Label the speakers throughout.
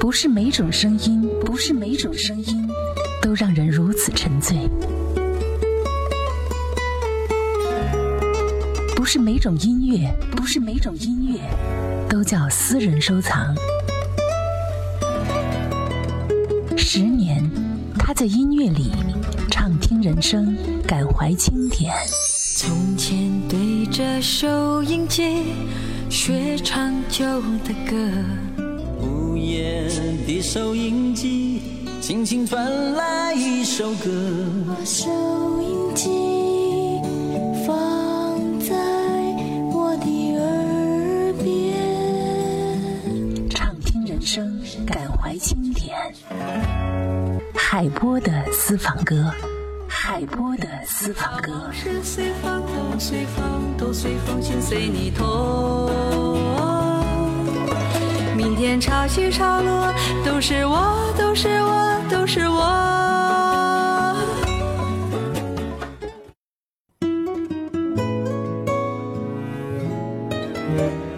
Speaker 1: 不是每种声音，不是每种声音，都让人如此沉醉。不是每种音乐，不是每种音乐，都叫私人收藏。十年，他在音乐里畅听人生，感怀经典。
Speaker 2: 从前对着收音机学唱旧的歌。
Speaker 3: 的收音机轻轻传来一首歌，把
Speaker 4: 收音机放在我的耳边，
Speaker 1: 畅听人生，感怀经典。海波的私房歌，海波的私房歌。
Speaker 2: 随心你明天潮起潮落都是我，都是我，都是我。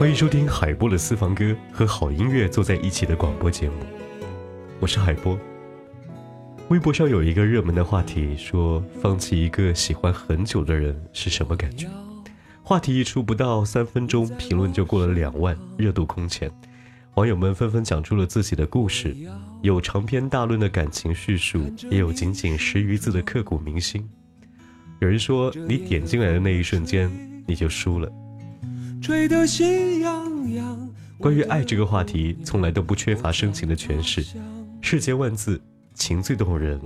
Speaker 5: 欢迎收听海波的私房歌和好音乐坐在一起的广播节目，我是海波。微博上有一个热门的话题，说放弃一个喜欢很久的人是什么感觉？话题一出，不到三分钟，评论就过了两万，热度空前。网友们纷纷讲出了自己的故事，有长篇大论的感情叙述，也有仅仅十余字的刻骨铭心。有人说：“你点进来的那一瞬间，你就输了。”
Speaker 6: 得心痒痒。
Speaker 5: 关于爱这个话题，从来都不缺乏深情的诠释。世间万字，情最动人，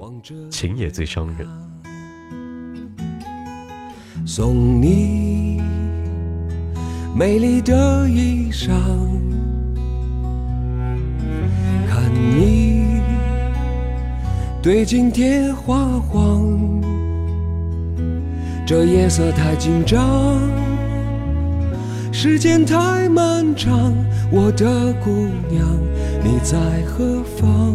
Speaker 5: 情也最伤人。
Speaker 6: 送你美丽的衣裳。你对镜贴花黄，这夜色太紧张，时间太漫长，我的姑娘你在何方？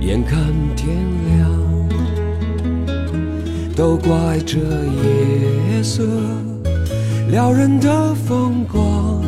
Speaker 6: 眼看天亮，都怪这夜色撩人的风光。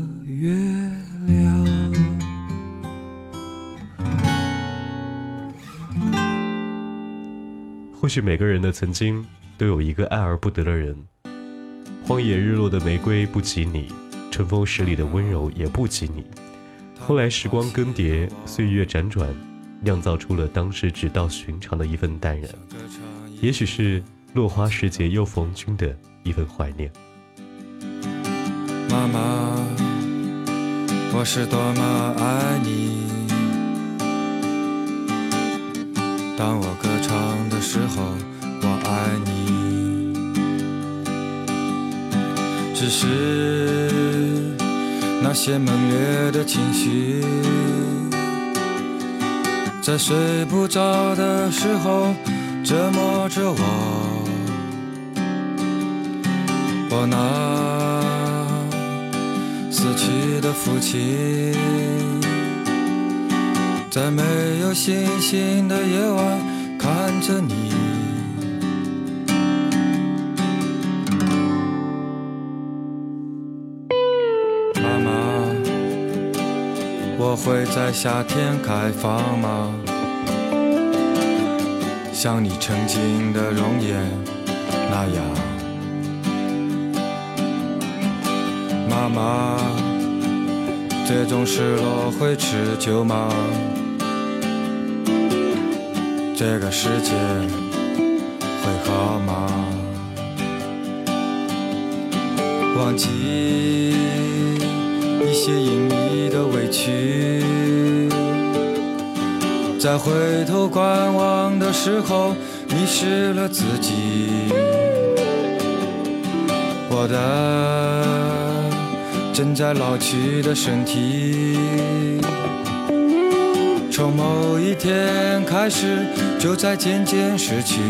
Speaker 5: 或许每个人的曾经都有一个爱而不得的人，荒野日落的玫瑰不及你，春风十里的温柔也不及你。后来时光更迭，岁月辗转，酿造出了当时只道寻常的一份淡然，也许是落花时节又逢君的一份怀念。
Speaker 7: 妈妈，我是多么爱你。当我歌唱的时候，我爱你。只是那些猛烈的情绪，在睡不着的时候折磨着我。我那死去的父亲。在没有星星的夜晚，看着你，妈妈，我会在夏天开放吗？像你曾经的容颜那样，妈妈。这种失落会持久吗？这个世界会好吗？忘记一些隐秘的委屈，在回头观望的时候，迷失了自己。我的。正在老去的身体，从某一天开始，就在渐渐失去。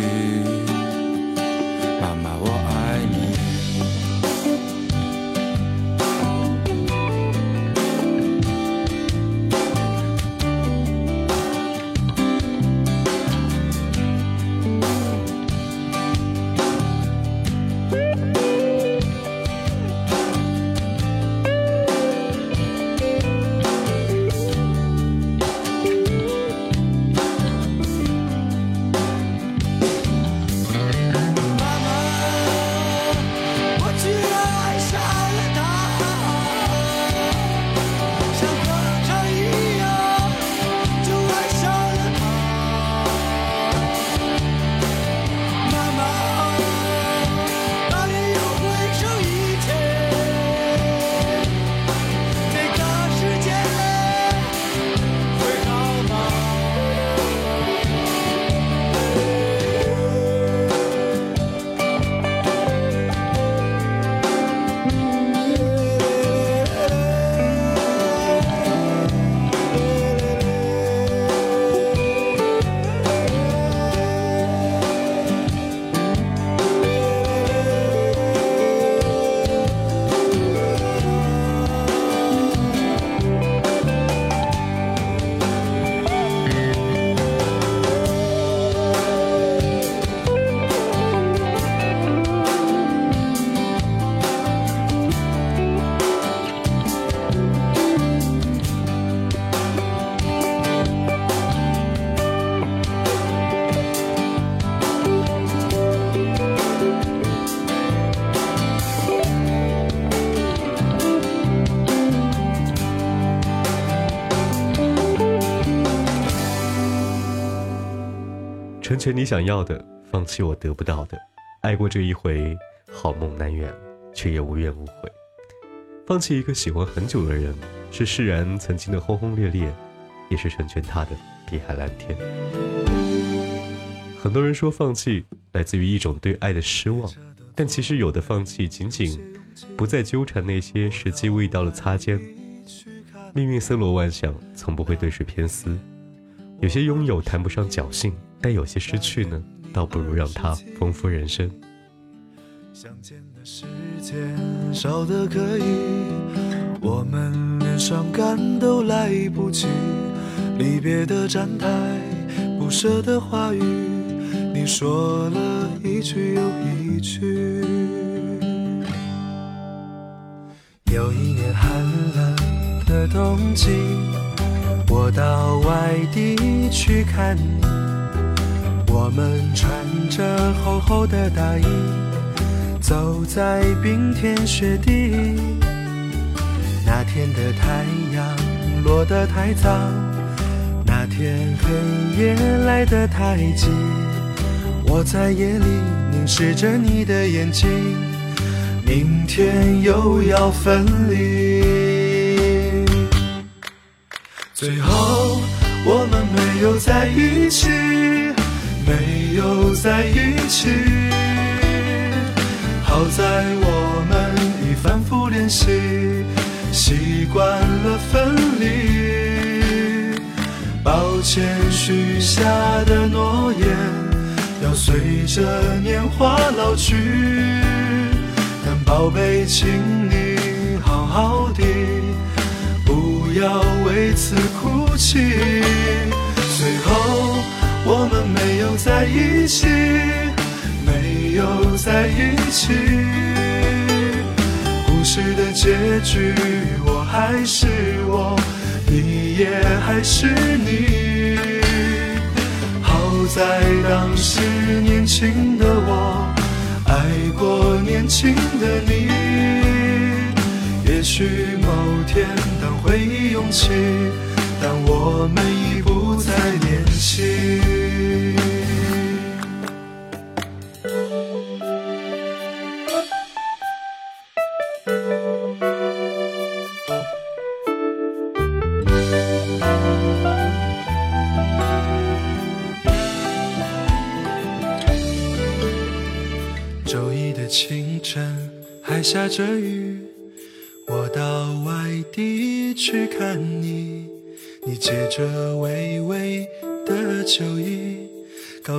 Speaker 5: 成全你想要的，放弃我得不到的，爱过这一回，好梦难圆，却也无怨无悔。放弃一个喜欢很久的人，是释然曾经的轰轰烈烈，也是成全他的碧海蓝天。很多人说放弃来自于一种对爱的失望，但其实有的放弃仅仅不再纠缠那些时机未到的擦肩。命运森罗万象，从不会对谁偏私。有些拥有谈不上侥幸。但有些失去呢倒不如让它丰富人生
Speaker 8: 相见的时间少得可以我们连伤感都来不及离别的站台不舍的话语你说了一句又一句有一年寒冷的冬季我到外地去看你我们穿着厚厚的大衣，走在冰天雪地。那天的太阳落得太早，那天黑夜来得太急。我在夜里凝视着你的眼睛，明天又要分离。最后，我们没有在一起。没有在一起，好在我们已反复练习，习惯了分离。抱歉，许下的诺言要随着年华老去。但宝贝，请你好好的，不要为此哭泣。我们没有在一起，没有在一起。故事的结局，我还是我，你也还是你。好在当时年轻的我，爱过年轻的你。也许某天当回忆涌起，当我们。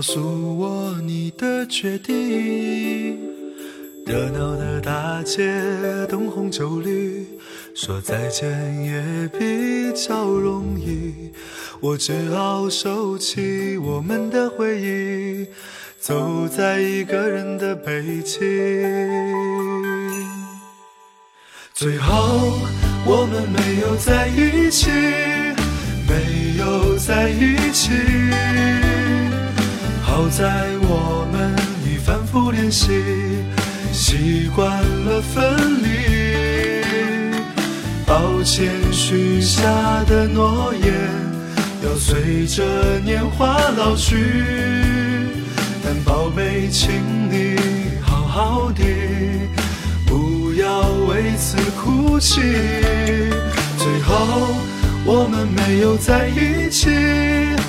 Speaker 8: 告诉我你的决定。热闹的大街，灯红酒绿，说再见也比较容易。我只好收起我们的回忆，走在一个人的北京。最后，我们没有在一起，没有在一起。在我们已反复练习，习惯了分离。抱歉许下的诺言，要随着年华老去。但宝贝，请你好好的，不要为此哭泣。最后，我们没有在一起。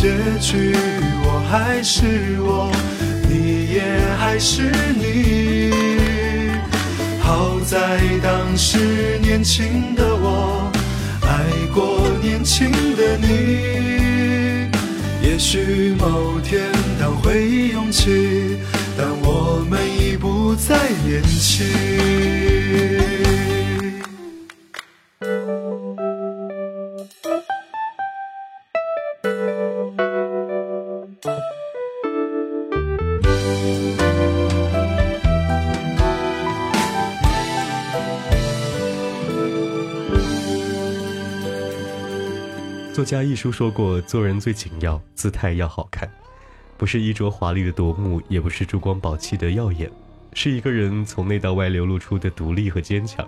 Speaker 8: 结局，我还是我，你也还是你。好在当时年轻的我，爱过年轻的你。也许某天当回忆涌起，但我们已不再年轻。
Speaker 5: 家一书说过，做人最紧要姿态要好看，不是衣着华丽的夺目，也不是珠光宝气的耀眼，是一个人从内到外流露出的独立和坚强。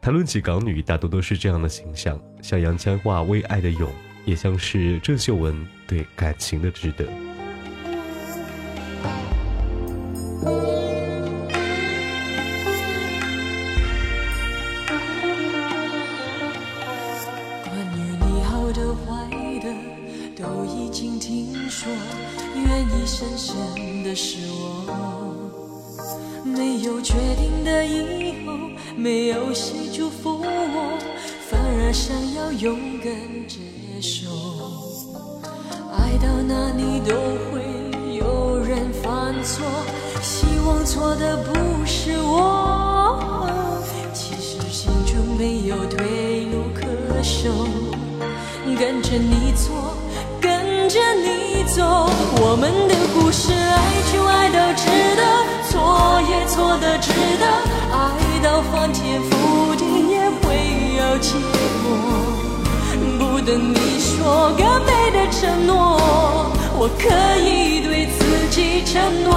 Speaker 5: 谈论起港女，大多都是这样的形象，像杨千嬅为爱的勇，也像是郑秀文对感情的值得。
Speaker 2: 希望错的不是我，其实心中没有退路可
Speaker 9: 守，跟着你错，跟着你走。我们的故事，爱就爱到值得，错也错的值得，爱到翻天覆地也会有结果。不等你说更美的承诺，我可以对。承诺，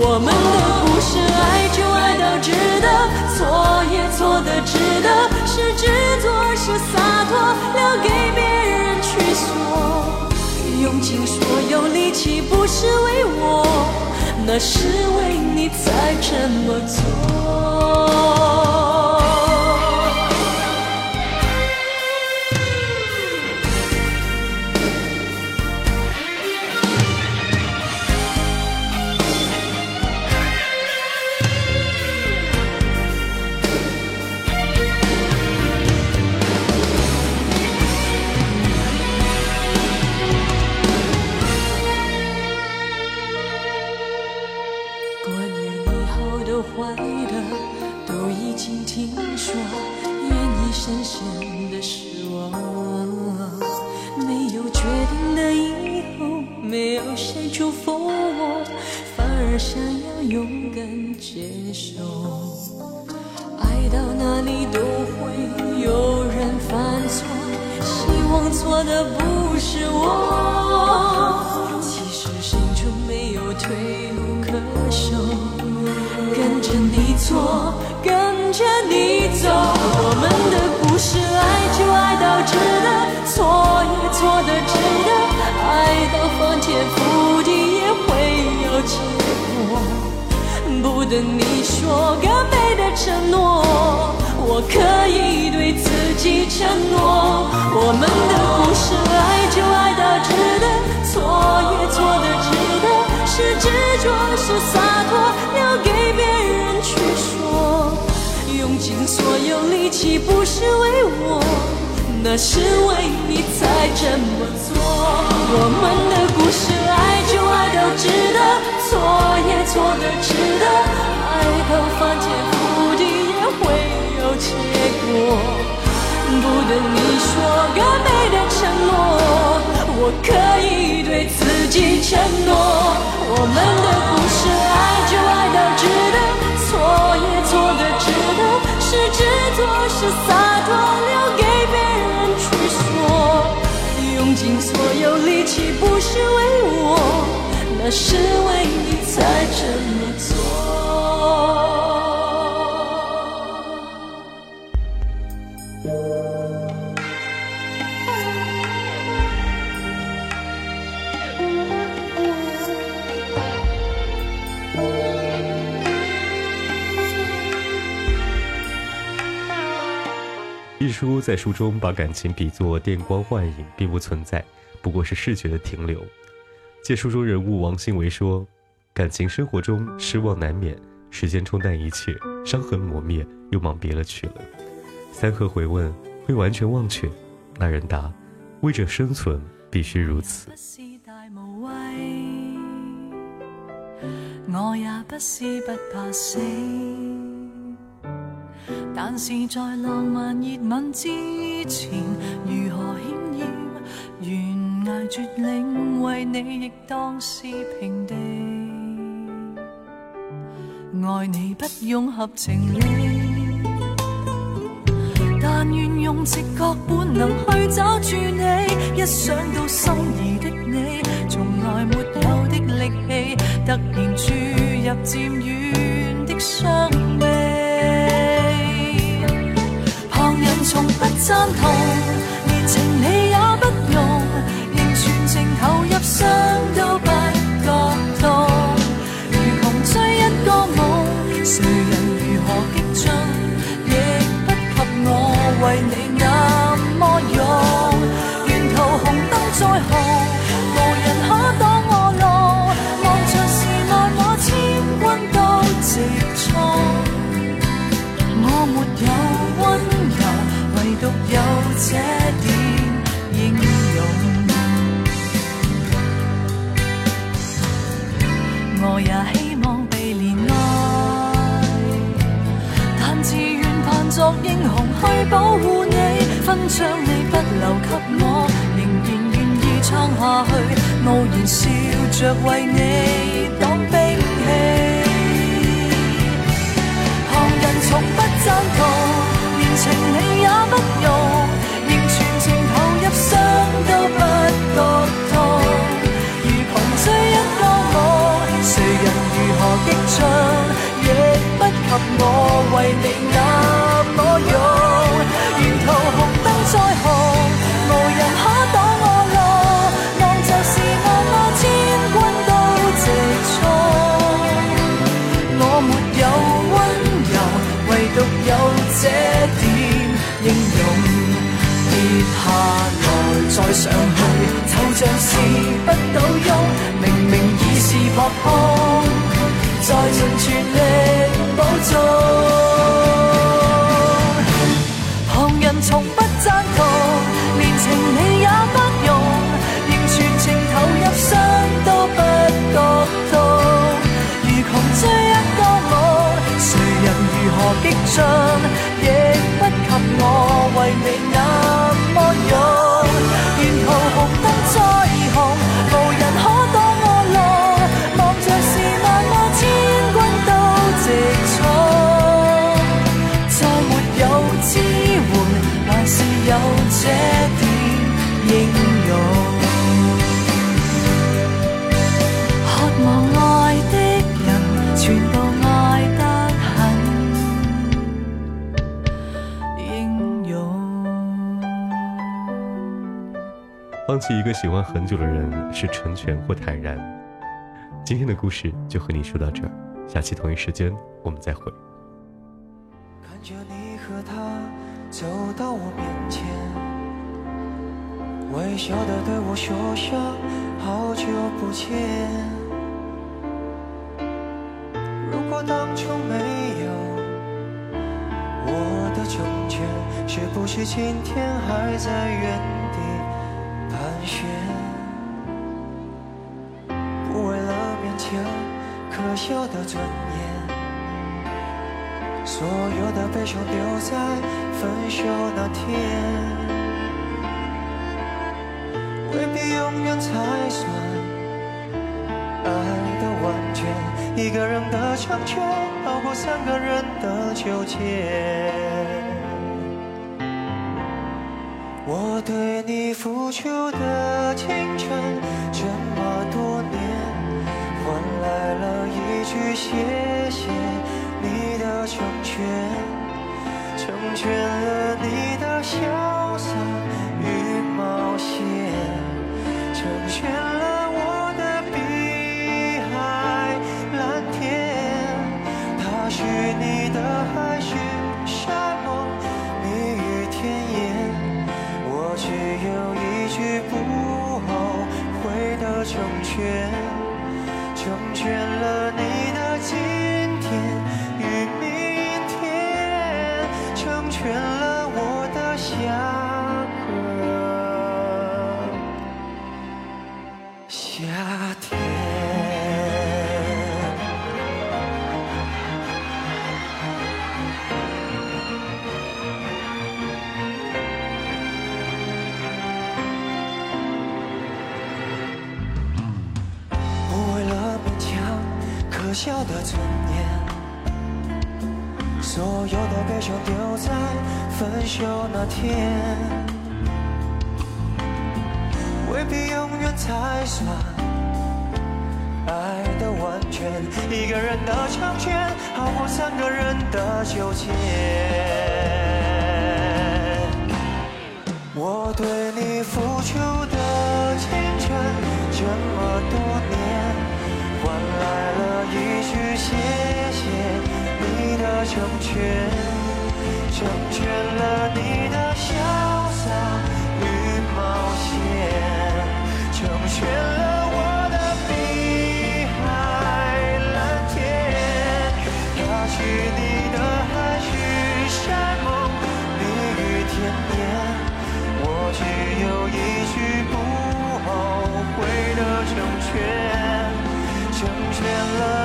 Speaker 9: 我们的故事爱就爱到值得，错也错的值得，是执着是洒脱，留给别人去说。用尽所有力气不是为我，那是为你才这么做。是我，其实心中没有退路可守，跟着你错，跟着你走。我们的故事，爱就爱到值得，错也错的值得，爱到翻天覆地也会有结果，不等你说更美的承诺。我可以对自己承诺，我们的故事，爱就爱到值得，错也错得值得。是执着，是洒脱，留给别人去说。用尽所有力气，不是为我，那是为你才这么做。我们的故事，爱就爱到值得，错也错得值得，爱到翻天。我，不等你说更美的承诺，我可以对自己承诺，我们的故事爱就爱到值得，错也错的值得，是执着是洒脱，留给别人去说。用尽所有力气不是为我，那是为你才这么做。
Speaker 5: 一书在书中把感情比作电光幻影，并不存在，不过是视觉的停留。借书中人物王兴维说：“感情生活中失望难免，时间冲淡一切，伤痕磨灭，又忙别了去了。”三和回问：“会完全忘却？”那人答：“为着生存，必须如此。”
Speaker 9: 不不是我也怕死。但是在浪漫热吻之前，如何险要，悬崖绝岭为你亦当是平地。爱你不用合情理，但愿用直觉本能去找住你。一想到心仪的你，从来没有的力气，突然注入渐雨。伤痛，连情理也不容，仍全情投入，伤都不觉痛。如穷追一个梦，谁人如何激进，亦不及我为你那么勇。沿途红灯再红。也希望被怜爱，但自愿扮作英雄去保护你，
Speaker 2: 勋章你不留给我，仍然愿意撑下去，傲然笑着为你挡兵器。旁人从不赞同，连情理也不容，仍全情投入，伤都不觉痛。亦不及我为你那么勇。沿途红灯再红，无人可挡我路。望著是万马千军都直冲，我没有温柔，唯独有这点英勇。跌下来再上去，就像是不倒翁，明明已是扑空。再尽全力补重。旁人从不赞同，连情理也不容，仍全情投入，伤都不觉痛。如穷追一个梦，谁人如何激进，亦不及我为你那么勇。
Speaker 5: 放弃一个喜欢很久的人，是成全或坦然。今天的故事就和你说到这儿，下期同一时间我们再会。
Speaker 10: 走到我面前，微笑的对我说声好久不见。如果当初没有我的成全，是不是今天还在原地盘旋？不为了勉强可笑的尊严。所有的悲伤丢在分手那天，未必永远才算爱的完全。一个人的成全，好过三个人的纠结。我对你付出的青春这么多年，换来了一句谢谢。成全了。尊严，所有的悲伤丢在分手那天，未必永远才算爱的完全。一个人的成全，好过三个人的纠结。我对你付出的青春，这么多年。换来了一句谢谢你的成全，成全了你的潇洒与冒险，成全了我的碧海蓝天。他许你的海誓山盟、蜜语甜言，我只有一句不后悔的成全。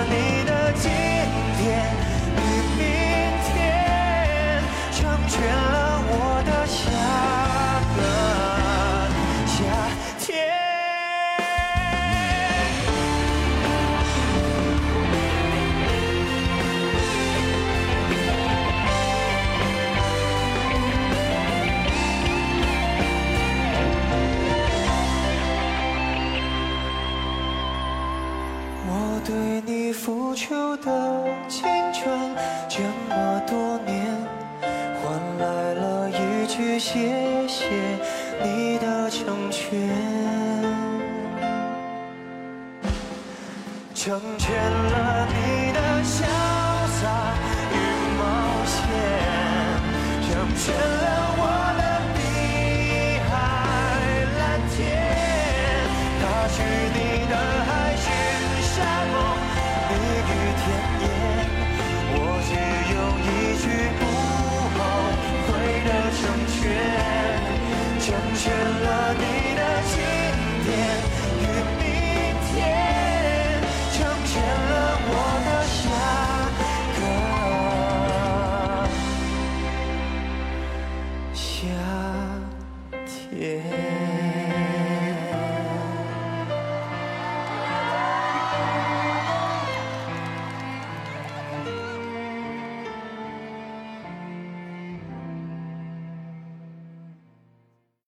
Speaker 10: darling. 谢谢你的成全，成全了你。